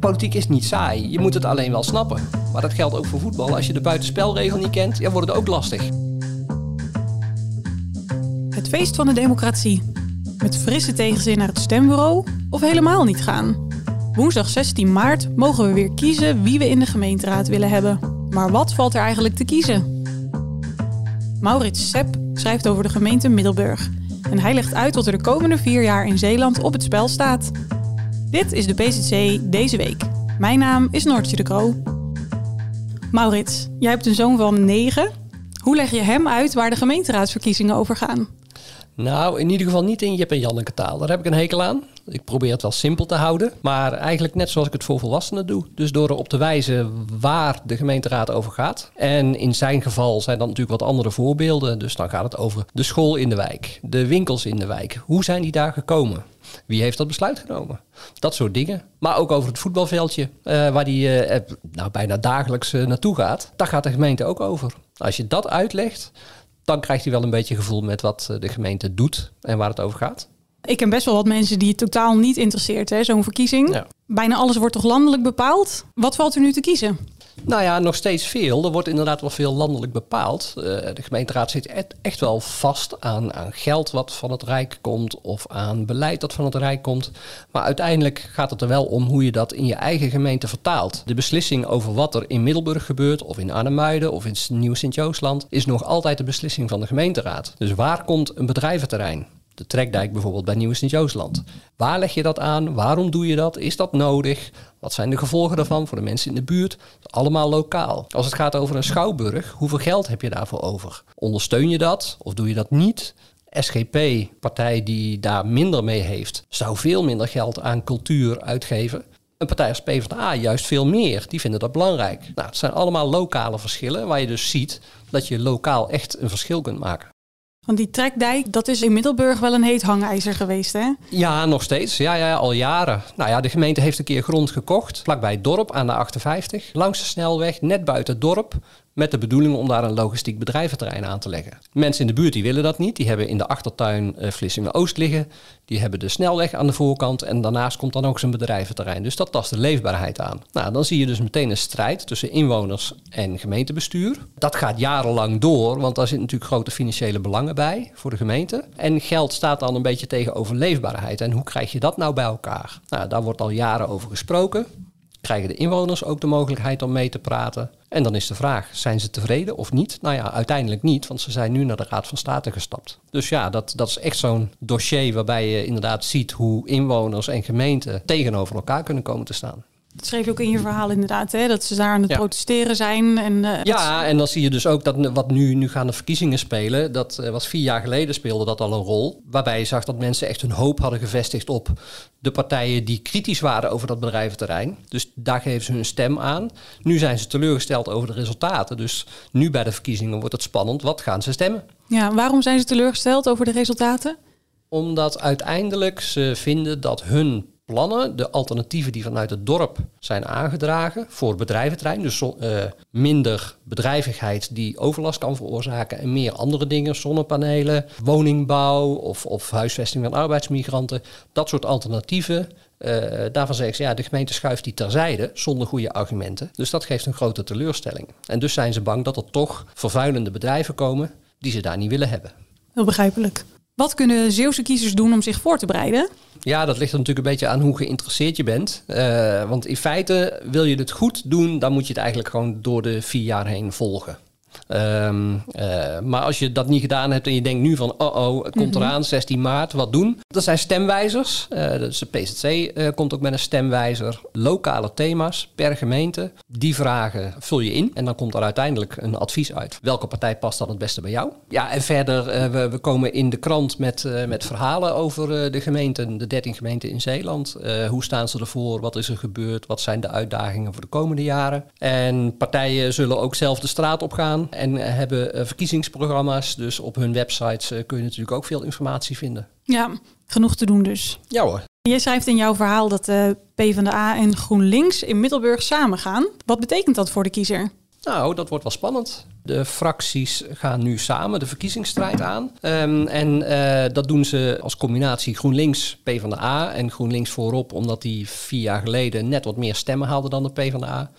Politiek is niet saai, je moet het alleen wel snappen. Maar dat geldt ook voor voetbal. Als je de buitenspelregel niet kent, ja, wordt het ook lastig. Het feest van de democratie. Met frisse tegenzin naar het stembureau of helemaal niet gaan. Woensdag 16 maart mogen we weer kiezen wie we in de gemeenteraad willen hebben. Maar wat valt er eigenlijk te kiezen? Maurits Sepp schrijft over de gemeente Middelburg. En hij legt uit wat er de komende vier jaar in Zeeland op het spel staat. Dit is de PZC deze week. Mijn naam is Noortje de Kroo. Maurits, jij hebt een zoon van negen. Hoe leg je hem uit waar de gemeenteraadsverkiezingen over gaan? Nou, in ieder geval niet in Jip en Janneke taal. Daar heb ik een hekel aan. Ik probeer het wel simpel te houden. Maar eigenlijk net zoals ik het voor volwassenen doe. Dus door erop te wijzen waar de gemeenteraad over gaat. En in zijn geval zijn dat natuurlijk wat andere voorbeelden. Dus dan gaat het over de school in de wijk. De winkels in de wijk. Hoe zijn die daar gekomen? Wie heeft dat besluit genomen? Dat soort dingen. Maar ook over het voetbalveldje, uh, waar die uh, nou, bijna dagelijks uh, naartoe gaat. Daar gaat de gemeente ook over. Als je dat uitlegt, dan krijgt hij wel een beetje gevoel met wat de gemeente doet en waar het over gaat. Ik ken best wel wat mensen die het totaal niet interesseert, zo'n verkiezing. Ja. Bijna alles wordt toch landelijk bepaald? Wat valt er nu te kiezen? Nou ja, nog steeds veel. Er wordt inderdaad wel veel landelijk bepaald. Uh, de gemeenteraad zit echt wel vast aan, aan geld wat van het Rijk komt of aan beleid dat van het Rijk komt. Maar uiteindelijk gaat het er wel om hoe je dat in je eigen gemeente vertaalt. De beslissing over wat er in Middelburg gebeurt, of in Arnhemuiden of in Nieuw Sint-Joosland, is nog altijd de beslissing van de gemeenteraad. Dus waar komt een bedrijventerrein? De trekdijk bijvoorbeeld bij Nieuw Sint-Joosland. Waar leg je dat aan? Waarom doe je dat? Is dat nodig? Wat zijn de gevolgen daarvan voor de mensen in de buurt? Allemaal lokaal. Als het gaat over een schouwburg, hoeveel geld heb je daarvoor over? Ondersteun je dat of doe je dat niet? SGP, partij die daar minder mee heeft, zou veel minder geld aan cultuur uitgeven. Een partij als PvdA juist veel meer. Die vinden dat belangrijk. Nou, het zijn allemaal lokale verschillen waar je dus ziet dat je lokaal echt een verschil kunt maken. Die trekdijk, dat is in Middelburg wel een heet hangijzer geweest, hè? Ja, nog steeds. Ja, ja, al jaren. Nou ja, de gemeente heeft een keer grond gekocht, vlakbij het dorp aan de 58, langs de snelweg, net buiten het dorp. Met de bedoeling om daar een logistiek bedrijventerrein aan te leggen. Mensen in de buurt die willen dat niet. Die hebben in de achtertuin uh, Vlissingen Oost liggen. Die hebben de snelweg aan de voorkant. En daarnaast komt dan ook zijn bedrijventerrein. Dus dat tast de leefbaarheid aan. Nou, dan zie je dus meteen een strijd tussen inwoners en gemeentebestuur. Dat gaat jarenlang door, want daar zitten natuurlijk grote financiële belangen bij voor de gemeente. En geld staat dan een beetje tegenover leefbaarheid. En hoe krijg je dat nou bij elkaar? Nou, daar wordt al jaren over gesproken krijgen de inwoners ook de mogelijkheid om mee te praten. En dan is de vraag, zijn ze tevreden of niet? Nou ja, uiteindelijk niet, want ze zijn nu naar de Raad van State gestapt. Dus ja, dat, dat is echt zo'n dossier waarbij je inderdaad ziet hoe inwoners en gemeenten tegenover elkaar kunnen komen te staan. Dat schreef je ook in je verhaal inderdaad, hè? dat ze daar aan het protesteren zijn. En, uh, ja, en dan zie je dus ook dat wat nu, nu gaan de verkiezingen spelen. Dat uh, was vier jaar geleden speelde dat al een rol. Waarbij je zag dat mensen echt hun hoop hadden gevestigd op de partijen die kritisch waren over dat bedrijventerrein. Dus daar geven ze hun stem aan. Nu zijn ze teleurgesteld over de resultaten. Dus nu bij de verkiezingen wordt het spannend. Wat gaan ze stemmen? Ja, waarom zijn ze teleurgesteld over de resultaten? Omdat uiteindelijk ze vinden dat hun plannen, de alternatieven die vanuit het dorp zijn aangedragen voor bedrijventerrein, dus uh, minder bedrijvigheid die overlast kan veroorzaken en meer andere dingen, zonnepanelen, woningbouw of, of huisvesting van arbeidsmigranten, dat soort alternatieven. Uh, daarvan zeggen ze, ja, de gemeente schuift die terzijde zonder goede argumenten. Dus dat geeft een grote teleurstelling. En dus zijn ze bang dat er toch vervuilende bedrijven komen die ze daar niet willen hebben. Heel begrijpelijk. Wat kunnen Zeeuwse kiezers doen om zich voor te bereiden? Ja, dat ligt natuurlijk een beetje aan hoe geïnteresseerd je bent. Uh, want in feite wil je het goed doen, dan moet je het eigenlijk gewoon door de vier jaar heen volgen. Ehm, eh, maar als je dat niet gedaan hebt en je denkt nu van, oh oh, het komt eraan, 16 maart, wat doen? Dat zijn stemwijzers. Uh, dus de PZC uh, komt ook met een stemwijzer. Lokale thema's per gemeente. Die vragen vul je in en dan komt er uiteindelijk een advies uit. Welke partij past dan het beste bij jou? Ja, en verder, we, we, komen in de krant met, met verhalen over de gemeenten, de 13 gemeenten in Zeeland. hoe staan ze ervoor? Wat is er gebeurd? Wat zijn de uitdagingen voor de komende jaren? En partijen zullen ook zelf de straat op gaan en hebben eh, verkiezingsprogramma's. Dus op hun websites eh, kun je natuurlijk ook veel informatie vinden. Ja, genoeg te doen dus. Ja hoor. Je schrijft in jouw verhaal dat de PvdA en GroenLinks in Middelburg samengaan. Wat betekent dat voor de kiezer? Nou, dat wordt wel spannend. De fracties gaan nu samen de verkiezingsstrijd aan. Um, en uh, dat doen ze als combinatie GroenLinks, PvdA en GroenLinks voorop, omdat die vier jaar geleden net wat meer stemmen haalden dan de PvdA.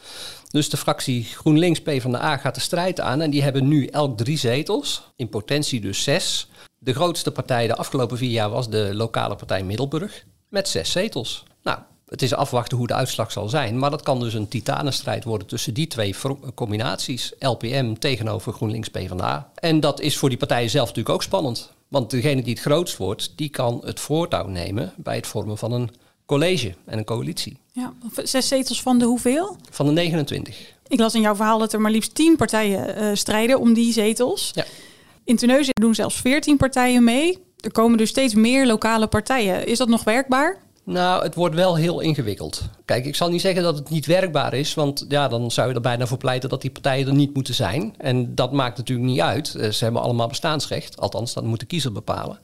Dus de fractie GroenLinks PvdA gaat de strijd aan en die hebben nu elk drie zetels, in potentie dus zes. De grootste partij de afgelopen vier jaar was de lokale partij Middelburg met zes zetels. Nou, het is afwachten hoe de uitslag zal zijn, maar dat kan dus een titanenstrijd worden tussen die twee combinaties, LPM tegenover GroenLinks PvdA. En dat is voor die partijen zelf natuurlijk ook spannend, want degene die het grootst wordt, die kan het voortouw nemen bij het vormen van een college en een coalitie. Ja, zes zetels van de hoeveel? Van de 29. Ik las in jouw verhaal dat er maar liefst tien partijen uh, strijden om die zetels. Ja. In Terneuzen doen zelfs veertien partijen mee. Er komen dus steeds meer lokale partijen. Is dat nog werkbaar? Nou, het wordt wel heel ingewikkeld. Kijk, ik zal niet zeggen dat het niet werkbaar is, want ja, dan zou je er bijna voor pleiten dat die partijen er niet moeten zijn. En dat maakt natuurlijk niet uit. Eh, ze hebben allemaal bestaansrecht, althans, dat moet de kiezer bepalen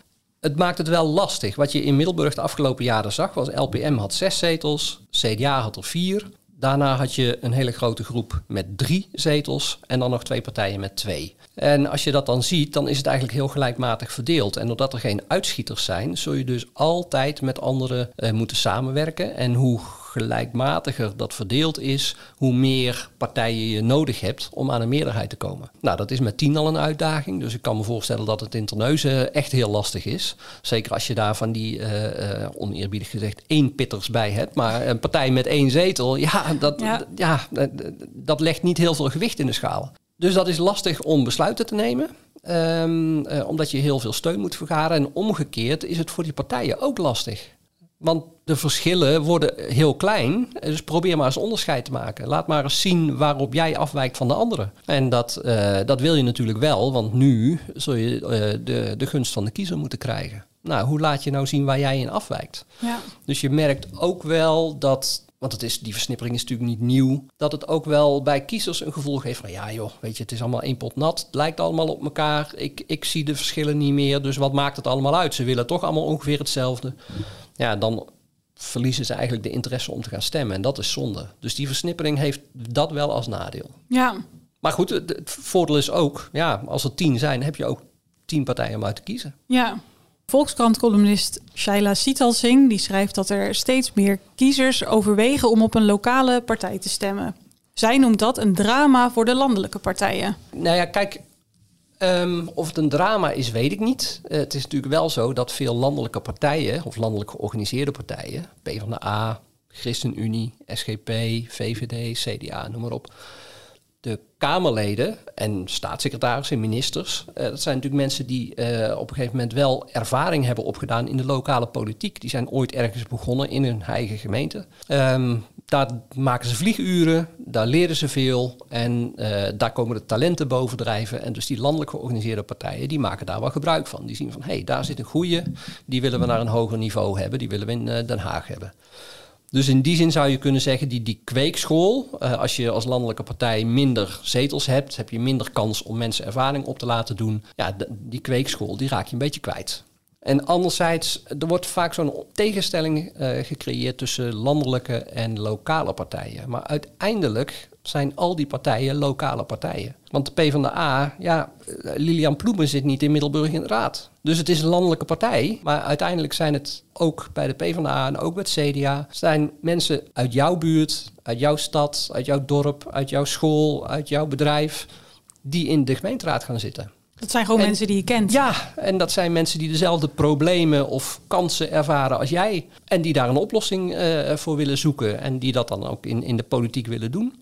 het maakt het wel lastig. Wat je in Middelburg de afgelopen jaren zag, was LPM had zes zetels, CDA had er vier. Daarna had je een hele grote groep met drie zetels en dan nog twee partijen met twee. En als je dat dan ziet, dan is het eigenlijk heel gelijkmatig verdeeld. En doordat er geen uitschieters zijn, zul je dus altijd met anderen uh, moeten samenwerken. En hoe gelijkmatiger dat verdeeld is, hoe meer partijen je nodig hebt om aan een meerderheid te komen. Nou, dat is met tien al een uitdaging. Dus ik kan me voorstellen dat het in Terneuzen echt heel lastig is. Zeker als je daar van die, uh, uh, oneerbiedig gezegd, één pitters bij hebt. Maar een partij met één zetel, ja dat, ja. ja, dat legt niet heel veel gewicht in de schaal. Dus dat is lastig om besluiten te nemen. Um, uh, omdat je heel veel steun moet vergaren. En omgekeerd is het voor die partijen ook lastig. Want de verschillen worden heel klein. Dus probeer maar eens onderscheid te maken. Laat maar eens zien waarop jij afwijkt van de anderen. En dat, uh, dat wil je natuurlijk wel, want nu zul je uh, de, de gunst van de kiezer moeten krijgen. Nou, hoe laat je nou zien waar jij in afwijkt? Ja. Dus je merkt ook wel dat want het is, die versnippering is natuurlijk niet nieuw, dat het ook wel bij kiezers een gevoel geeft van ja joh, weet je, het is allemaal één pot nat, het lijkt allemaal op elkaar, ik, ik zie de verschillen niet meer, dus wat maakt het allemaal uit? Ze willen toch allemaal ongeveer hetzelfde. Ja, dan verliezen ze eigenlijk de interesse om te gaan stemmen en dat is zonde. Dus die versnippering heeft dat wel als nadeel. Ja. Maar goed, het, voordeel is ook, ja, als er tien zijn, heb je ook tien partijen om uit te kiezen. Ja. Volkskrant-columnist Shaila Sital Singh die schrijft dat er steeds meer kiezers overwegen om op een lokale partij te stemmen. Zij noemt dat een drama voor de landelijke partijen. Nou ja, kijk, um, of het een drama is, weet ik niet. Uh, het is natuurlijk wel zo dat veel landelijke partijen, of landelijk georganiseerde partijen, PvdA, ChristenUnie, SGP, VVD, CDA, noem maar op, de Kamerleden en staatssecretarissen en ministers, uh, dat zijn natuurlijk mensen die uh, op een gegeven moment wel ervaring hebben opgedaan in de lokale politiek. Die zijn ooit ergens begonnen in hun eigen gemeente. Um, daar maken ze vlieguren, daar leren ze veel en uh, daar komen de talenten bovendrijven. En dus die landelijk georganiseerde partijen, die maken daar wel gebruik van. Die zien van, hé, hey, daar zit een goeie, die willen we naar een hoger niveau hebben, die willen we in Den Haag hebben. Dus in die zin zou je kunnen zeggen, die, die kweekschool, uh, als je als landelijke partij minder zetels hebt, heb je minder kans om mensen ervaring op te laten doen. Ja, die kweekschool, die raak je een beetje kwijt. En anderzijds, er wordt vaak zo'n tegenstelling uh, gecreëerd tussen landelijke en lokale partijen. Maar uiteindelijk zijn al die partijen lokale partijen. Want de PvdA, ja, Lilian Ploemen zit niet in Middelburg in de raad. Dus het is een landelijke partij, maar uiteindelijk zijn het ook bij de PvdA en ook bij het CDA... zijn mensen uit jouw buurt, uit jouw stad, uit jouw dorp, uit jouw school, uit jouw bedrijf... die in de gemeenteraad gaan zitten. Dat zijn gewoon mensen die je kent. Ja, en dat zijn mensen die dezelfde problemen of kansen ervaren als jij. En die daar een oplossing uh, voor willen zoeken. En die dat dan ook in, in de politiek willen doen.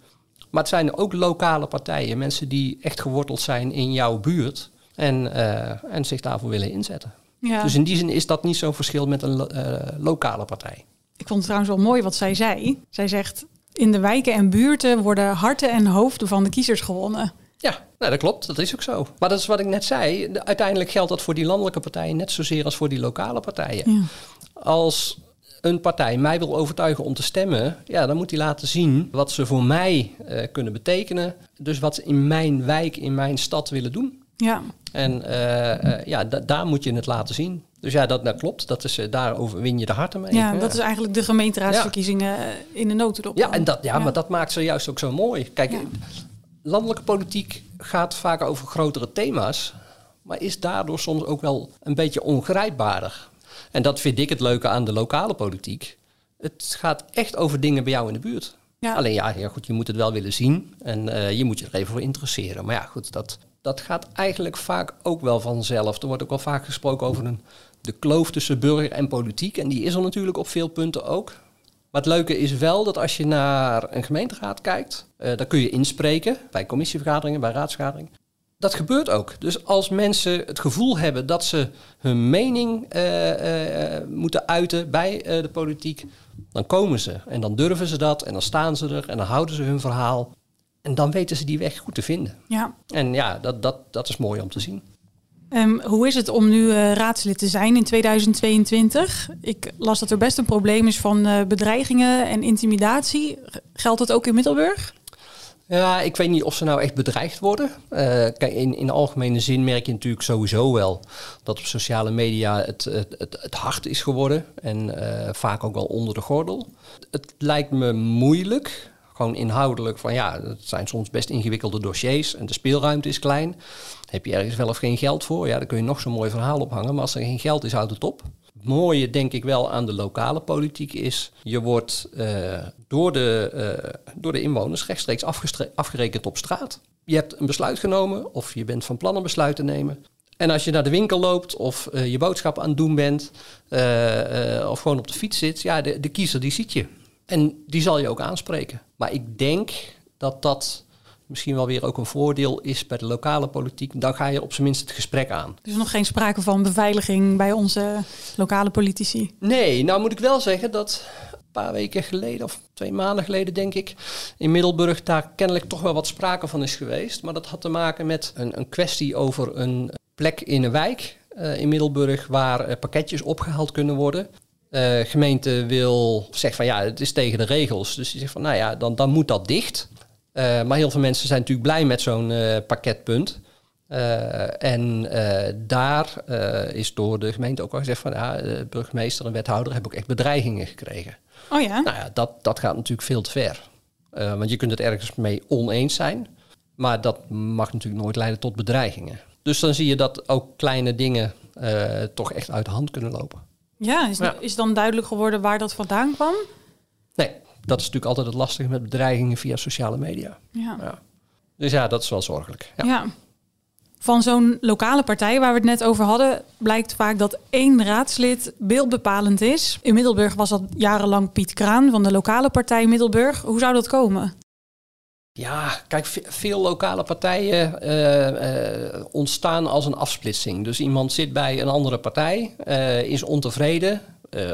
Maar het zijn ook lokale partijen, mensen die echt geworteld zijn in jouw buurt en, eh, en zich daarvoor willen inzetten. Ja. Dus in die zin is dat niet zo'n verschil met een lo- eh, lokale partij. Ik vond het trouwens wel mooi wat zij zei. Zij zegt, in de wijken en buurten worden harten en hoofden van de kiezers gewonnen. Ja, nou, dat klopt. Dat is ook zo. Maar dat is wat ik net zei. De- uiteindelijk geldt dat voor die landelijke partijen net zozeer als voor die lokale partijen. Ja. Als een partij mij wil overtuigen om te stemmen, ja, dan moet die laten zien wat ze voor mij eh, kunnen betekenen. Dus wat ze in mijn wijk, in mijn stad willen doen. Ja, En eh, eh, ja, da- daar moet je het laten zien. Dus ja, dat, dat klopt. Dat is, daarover win je de harten mee. ja, dat is eigenlijk de gemeenteraadsverkiezingen in de notendop. Ja, en dat, ja, maar dat maakt ze juist ook zo mooi. Kijk, Ja. Landelijke politiek gaat vaak over grotere thema's, maar is daardoor soms ook wel een beetje ongrijpbaarder. En dat vind ik het leuke aan de lokale politiek. Het gaat echt over dingen bij jou in de buurt. Ja. Alleen ja, ja, goed, je moet het wel willen zien en eh, je moet je er even voor interesseren. Maar ja, goed, dat, dat gaat eigenlijk vaak ook wel vanzelf. Er wordt ook wel vaak gesproken over een, de kloof tussen burger en politiek. En die is er natuurlijk op veel punten ook. Maar het leuke is wel dat als je naar een gemeenteraad kijkt, eh dan kun je inspreken bij commissievergaderingen, bij raadsvergaderingen. Dat gebeurt ook. Dus als mensen het gevoel hebben dat ze hun mening eh, eh, moeten uiten bij de politiek, dan komen ze. En dan durven ze dat en dan staan ze er en dan houden ze hun verhaal. En dan weten ze die weg goed te vinden. Ja. En ja, dat, dat, dat is mooi om te zien. Ehm, hoe is het om nu eh, raadslid te zijn in 2022? Ik las dat er best een probleem is van eh, bedreigingen en intimidatie. Geldt dat ook in Middelburg? Ja, ik weet niet of ze nou echt bedreigd worden. Eh, in, in algemene zin merk je natuurlijk sowieso wel dat op sociale media het, het, het, het hard is geworden. En vaak ook wel onder de gordel. Het lijkt me moeilijk, gewoon inhoudelijk, van ja, het zijn soms best ingewikkelde dossiers en de speelruimte is klein. Heb je ergens wel of geen geld voor? Ja, dan kun je nog zo'n mooi verhaal ophangen. Maar als er geen geld is, houdt het op. Het mooie, denk ik wel, aan de lokale politiek is... je wordt eh, door, de, eh, door de inwoners rechtstreeks afgerekend op straat. Je hebt een besluit genomen of je bent van plan een besluit te nemen. En als je naar de winkel loopt of eh, je boodschap aan het doen bent... of gewoon op de fiets zit, ja, de, de kiezer die ziet je. En die zal je ook aanspreken. Maar ik denk dat dat misschien wel weer ook een voordeel is bij de lokale politiek. Dan ga je op zijn minst het gesprek aan. Er is nog geen sprake van beveiliging bij onze lokale politici. Nee, nou moet ik wel zeggen dat een paar weken geleden, of twee maanden geleden denk ik, in Middelburg daar kennelijk toch wel wat sprake van is geweest. Maar dat had te maken met een, een kwestie over een plek in een wijk eh, in Middelburg waar eh, pakketjes opgehaald kunnen worden. Eh gemeente wil zegt van ja, het is tegen de regels. Dus die zegt van nou ja, dan, dan moet dat dicht. Eh, maar heel veel mensen zijn natuurlijk blij met zo'n eh, pakketpunt. En daar is door de gemeente ook al gezegd van ja, de burgemeester en wethouder hebben ook echt bedreigingen gekregen. Oh ja? Nou ja, dat, dat gaat natuurlijk veel te ver. Want je kunt het ergens mee oneens zijn, maar dat mag natuurlijk nooit leiden tot bedreigingen. Dus dan zie je dat ook kleine dingen toch echt uit de hand kunnen lopen. Ja, is, Ja. is dan duidelijk geworden waar dat vandaan kwam? Nee, dat is natuurlijk altijd het lastige met bedreigingen via sociale media. Ja. Ja. Dus ja, dat is wel zorgelijk. Ja. Ja. Van zo'n lokale partij waar we het net over hadden, blijkt vaak dat één raadslid beeldbepalend is. In Middelburg was dat jarenlang Piet Kraan van de lokale partij Middelburg. Hoe zou dat komen? Ja, kijk, ve- veel lokale partijen eh, eh, ontstaan als een afsplitsing. Dus iemand zit bij een andere partij, eh, is ontevreden,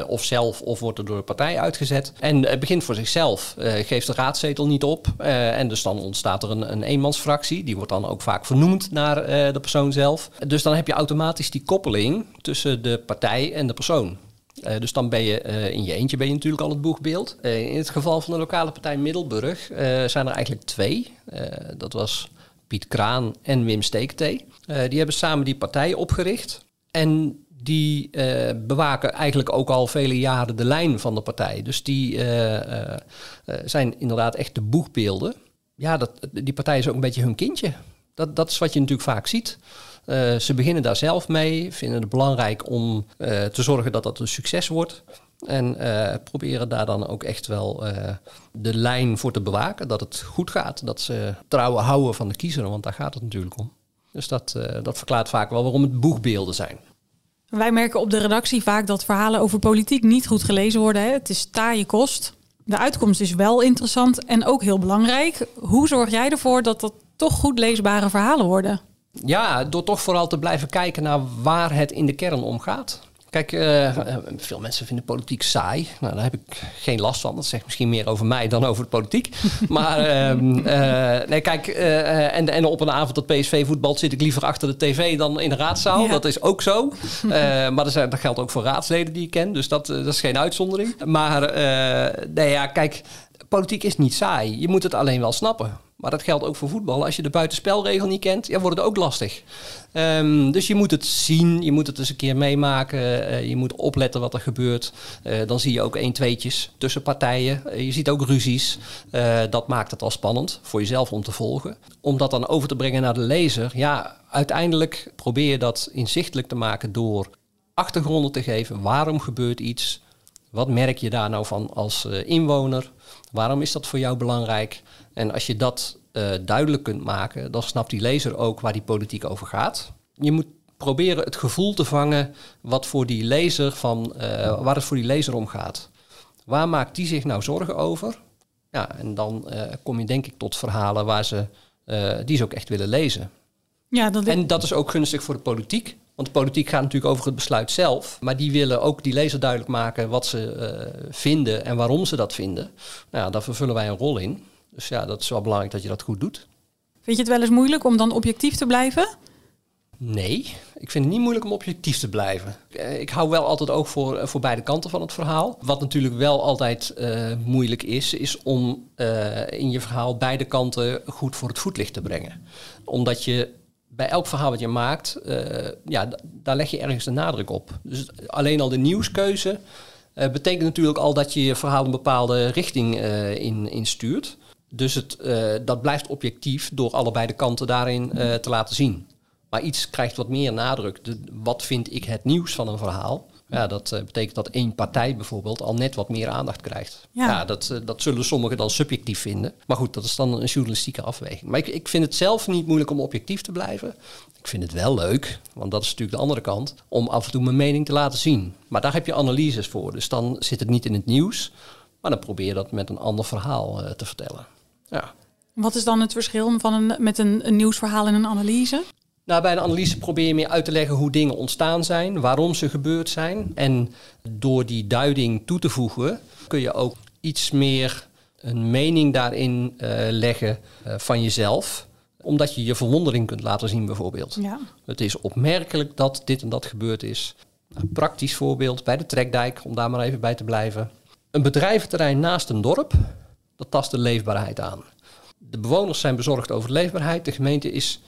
of zelf of wordt er door de partij uitgezet. En begint voor zichzelf, geeft de raadzetel niet op. en dus dan ontstaat er een, een eenmansfractie. Die wordt dan ook vaak vernoemd naar de persoon zelf. Dus dan heb je automatisch die koppeling tussen de partij en de persoon. Eh, dus dan ben je eh, in je eentje ben je natuurlijk al het boegbeeld. Eh, in het geval van de lokale partij Middelburg zijn er eigenlijk twee. Dat was Piet Kraan en Wim Steektee. Die hebben samen die partij opgericht. En die bewaken eigenlijk ook al vele jaren de lijn van de partij. Dus die zijn inderdaad echt de boegbeelden. Ja, dat, die partij is ook een beetje hun kindje. Dat, dat is wat je natuurlijk vaak ziet. Eh, ze beginnen daar zelf mee, vinden het belangrijk om eh, te zorgen dat dat een succes wordt. En eh, proberen daar dan ook echt wel de lijn voor te bewaken. Dat het goed gaat. Dat ze trouwen houden van de kiezer, want daar gaat het natuurlijk om. Dus dat, dat verklaart vaak wel waarom het boegbeelden zijn. Wij merken op de redactie vaak dat verhalen over politiek niet goed gelezen worden. Hè? Het is taaie kost. De uitkomst is wel interessant en ook heel belangrijk. Hoe zorg jij ervoor dat dat toch goed leesbare verhalen worden? Ja, door toch vooral te blijven kijken naar waar het in de kern om gaat. Kijk, uh, veel mensen vinden politiek saai. Nou, daar heb ik geen last van. Dat zegt misschien meer over mij dan over de politiek. Maar uh, uh, nee, kijk, en, en op een avond dat PSV voetbalt zit ik liever achter de tv dan in de raadzaal. Dat is ook zo. maar dat, dat, geldt ook voor raadsleden die ik ken. Dus dat, dat is geen uitzondering. Maar nee, ja, kijk, politiek is niet saai. Je moet het alleen wel snappen. Maar dat geldt ook voor voetbal. Als je de buitenspelregel niet kent, ja, wordt het ook lastig. Um, dus je moet het zien, je moet het eens een keer meemaken. Uh, je moet opletten wat er gebeurt. Uh, dan zie je ook één tweetjes tussen partijen. Uh, je ziet ook ruzies. dat maakt het al spannend voor jezelf om te volgen. Om dat dan over te brengen naar de lezer. Ja, uiteindelijk probeer je dat inzichtelijk te maken door achtergronden te geven. Waarom gebeurt iets? Wat merk je daar nou van als inwoner? Waarom is dat voor jou belangrijk? En als je dat uh, duidelijk kunt maken, dan snapt die lezer ook waar die politiek over gaat. Je moet proberen het gevoel te vangen wat voor die lezer van, uh, waar het voor die lezer om gaat. Waar maakt die zich nou zorgen over? Ja, en dan uh, kom je denk ik tot verhalen waar ze, die ze ook echt willen lezen. Ja, dat en dat is ook gunstig voor de politiek. Want de politiek gaat natuurlijk over het besluit zelf. Maar die willen ook die lezer duidelijk maken wat ze vinden en waarom ze dat vinden. Nou ja, daar vervullen wij een rol in. Dus ja, dat is wel belangrijk dat je dat goed doet. Vind je het wel eens moeilijk om dan objectief te blijven? Nee, ik vind het niet moeilijk om objectief te blijven. Eh, ik hou wel altijd oog voor, eh, voor beide kanten van het verhaal. Wat natuurlijk wel altijd uh, moeilijk is, is om uh, in je verhaal beide kanten goed voor het voetlicht te brengen. Omdat je bij elk verhaal wat je maakt, uh, ja, daar leg je ergens de nadruk op. Dus alleen al de nieuwskeuze betekent natuurlijk al dat je je verhaal een bepaalde richting in, in stuurt. Dus het, uh, dat blijft objectief door allebei de kanten daarin uh, te laten zien. Maar iets krijgt wat meer nadruk. Wat vind ik het nieuws van een verhaal? Ja, dat uh, betekent dat één partij bijvoorbeeld al net wat meer aandacht krijgt. Ja, ja dat, dat zullen sommigen dan subjectief vinden. Maar goed, dat is dan een journalistieke afweging. Maar ik, ik vind het zelf niet moeilijk om objectief te blijven. Ik vind het wel leuk, want dat is natuurlijk de andere kant, om af en toe mijn mening te laten zien. Maar daar heb je analyses voor. Dus dan zit het niet in het nieuws, maar dan probeer je dat met een ander verhaal te vertellen. Ja. Wat is dan het verschil van een, met een, een nieuwsverhaal en een analyse? Nou, bij een analyse probeer je meer uit te leggen hoe dingen ontstaan zijn, waarom ze gebeurd zijn. En door die duiding toe te voegen, kun je ook iets meer een mening daarin uh, leggen uh, van jezelf omdat je je verwondering kunt laten zien, bijvoorbeeld. Ja. Het is opmerkelijk dat dit en dat gebeurd is. Een praktisch voorbeeld bij de Trekdijk, om daar maar even bij te blijven. Een bedrijventerrein naast een dorp dat tast de leefbaarheid aan. De bewoners zijn bezorgd over de leefbaarheid. De gemeente is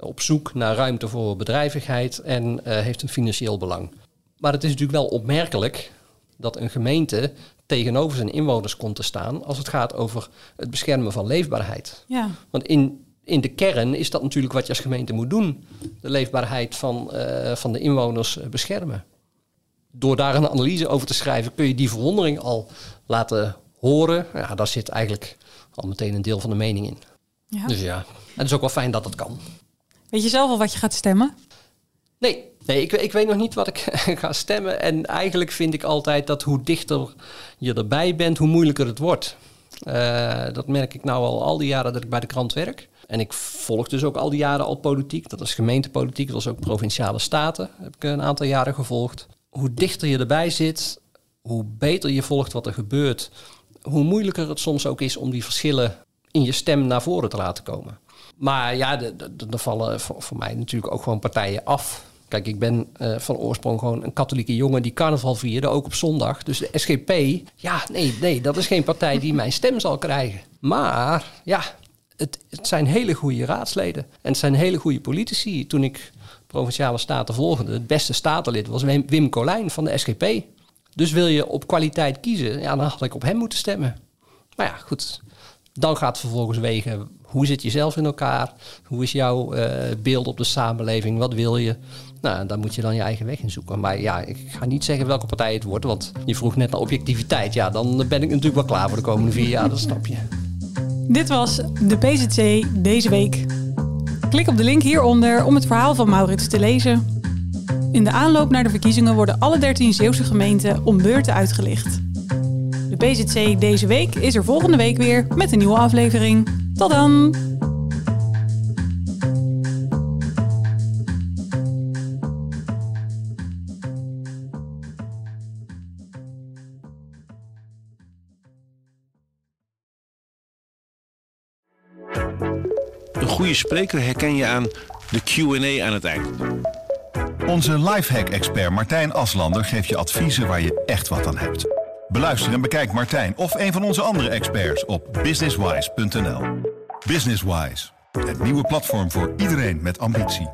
op zoek naar ruimte voor bedrijvigheid en uh, heeft een financieel belang. Maar het is natuurlijk wel opmerkelijk dat een gemeente tegenover zijn inwoners komt te staan als het gaat over het beschermen van leefbaarheid. Ja. Want in, in de kern is dat natuurlijk wat je als gemeente moet doen: de leefbaarheid van, uh, van de inwoners beschermen. Door daar een analyse over te schrijven kun je die verwondering al laten horen, ja, daar zit eigenlijk al meteen een deel van de mening in. Ja. Dus ja, het is ook wel fijn dat dat kan. Weet je zelf al wat je gaat stemmen? Nee, nee ik, ik weet nog niet wat ik ga stemmen. En eigenlijk vind ik altijd dat hoe dichter je erbij bent, hoe moeilijker het wordt. Uh, dat merk ik nou al al die jaren dat ik bij de krant werk. En ik volg dus ook al die jaren al politiek. Dat is gemeentepolitiek, dat is ook provinciale staten. heb ik een aantal jaren gevolgd. Hoe dichter je erbij zit, hoe beter je volgt wat er gebeurt hoe moeilijker het soms ook is om die verschillen in je stem naar voren te laten komen. Maar ja, er vallen voor, mij natuurlijk ook gewoon partijen af. Kijk, ik ben uh, van oorsprong gewoon een katholieke jongen die carnaval vierde, ook op zondag. Dus de SGP, ja, nee, nee, dat is geen partij die mijn stem zal krijgen. Maar ja, het, het zijn hele goede raadsleden. En het zijn hele goede politici. Toen ik provinciale staten volgde, het beste statenlid was Wim Colijn van de SGP. Dus wil je op kwaliteit kiezen, ja, dan had ik op hem moeten stemmen. Maar ja, goed. Dan gaat het vervolgens wegen, hoe zit je zelf in elkaar? Hoe is jouw uh, beeld op de samenleving? Wat wil je? Nou, dan moet je dan je eigen weg in zoeken. Maar ja, ik ga niet zeggen welke partij het wordt, want je vroeg net naar objectiviteit. Ja, dan ben ik natuurlijk wel klaar voor de komende vier jaar, dat snap je. Dit was de PZC deze week. Klik op de link hieronder om het verhaal van Maurits te lezen. In de aanloop naar de verkiezingen worden alle 13 Zeeuwse gemeenten om beurten uitgelicht. BZC deze week is er volgende week weer met een nieuwe aflevering. Tot dan! Een goede spreker herken je aan de Q&A aan het eind. Onze lifehack-expert Martijn Aslander geeft je adviezen waar je echt wat aan hebt. Beluister en bekijk Martijn of een van onze andere experts op businesswise.nl. Businesswise, het nieuwe platform voor iedereen met ambitie.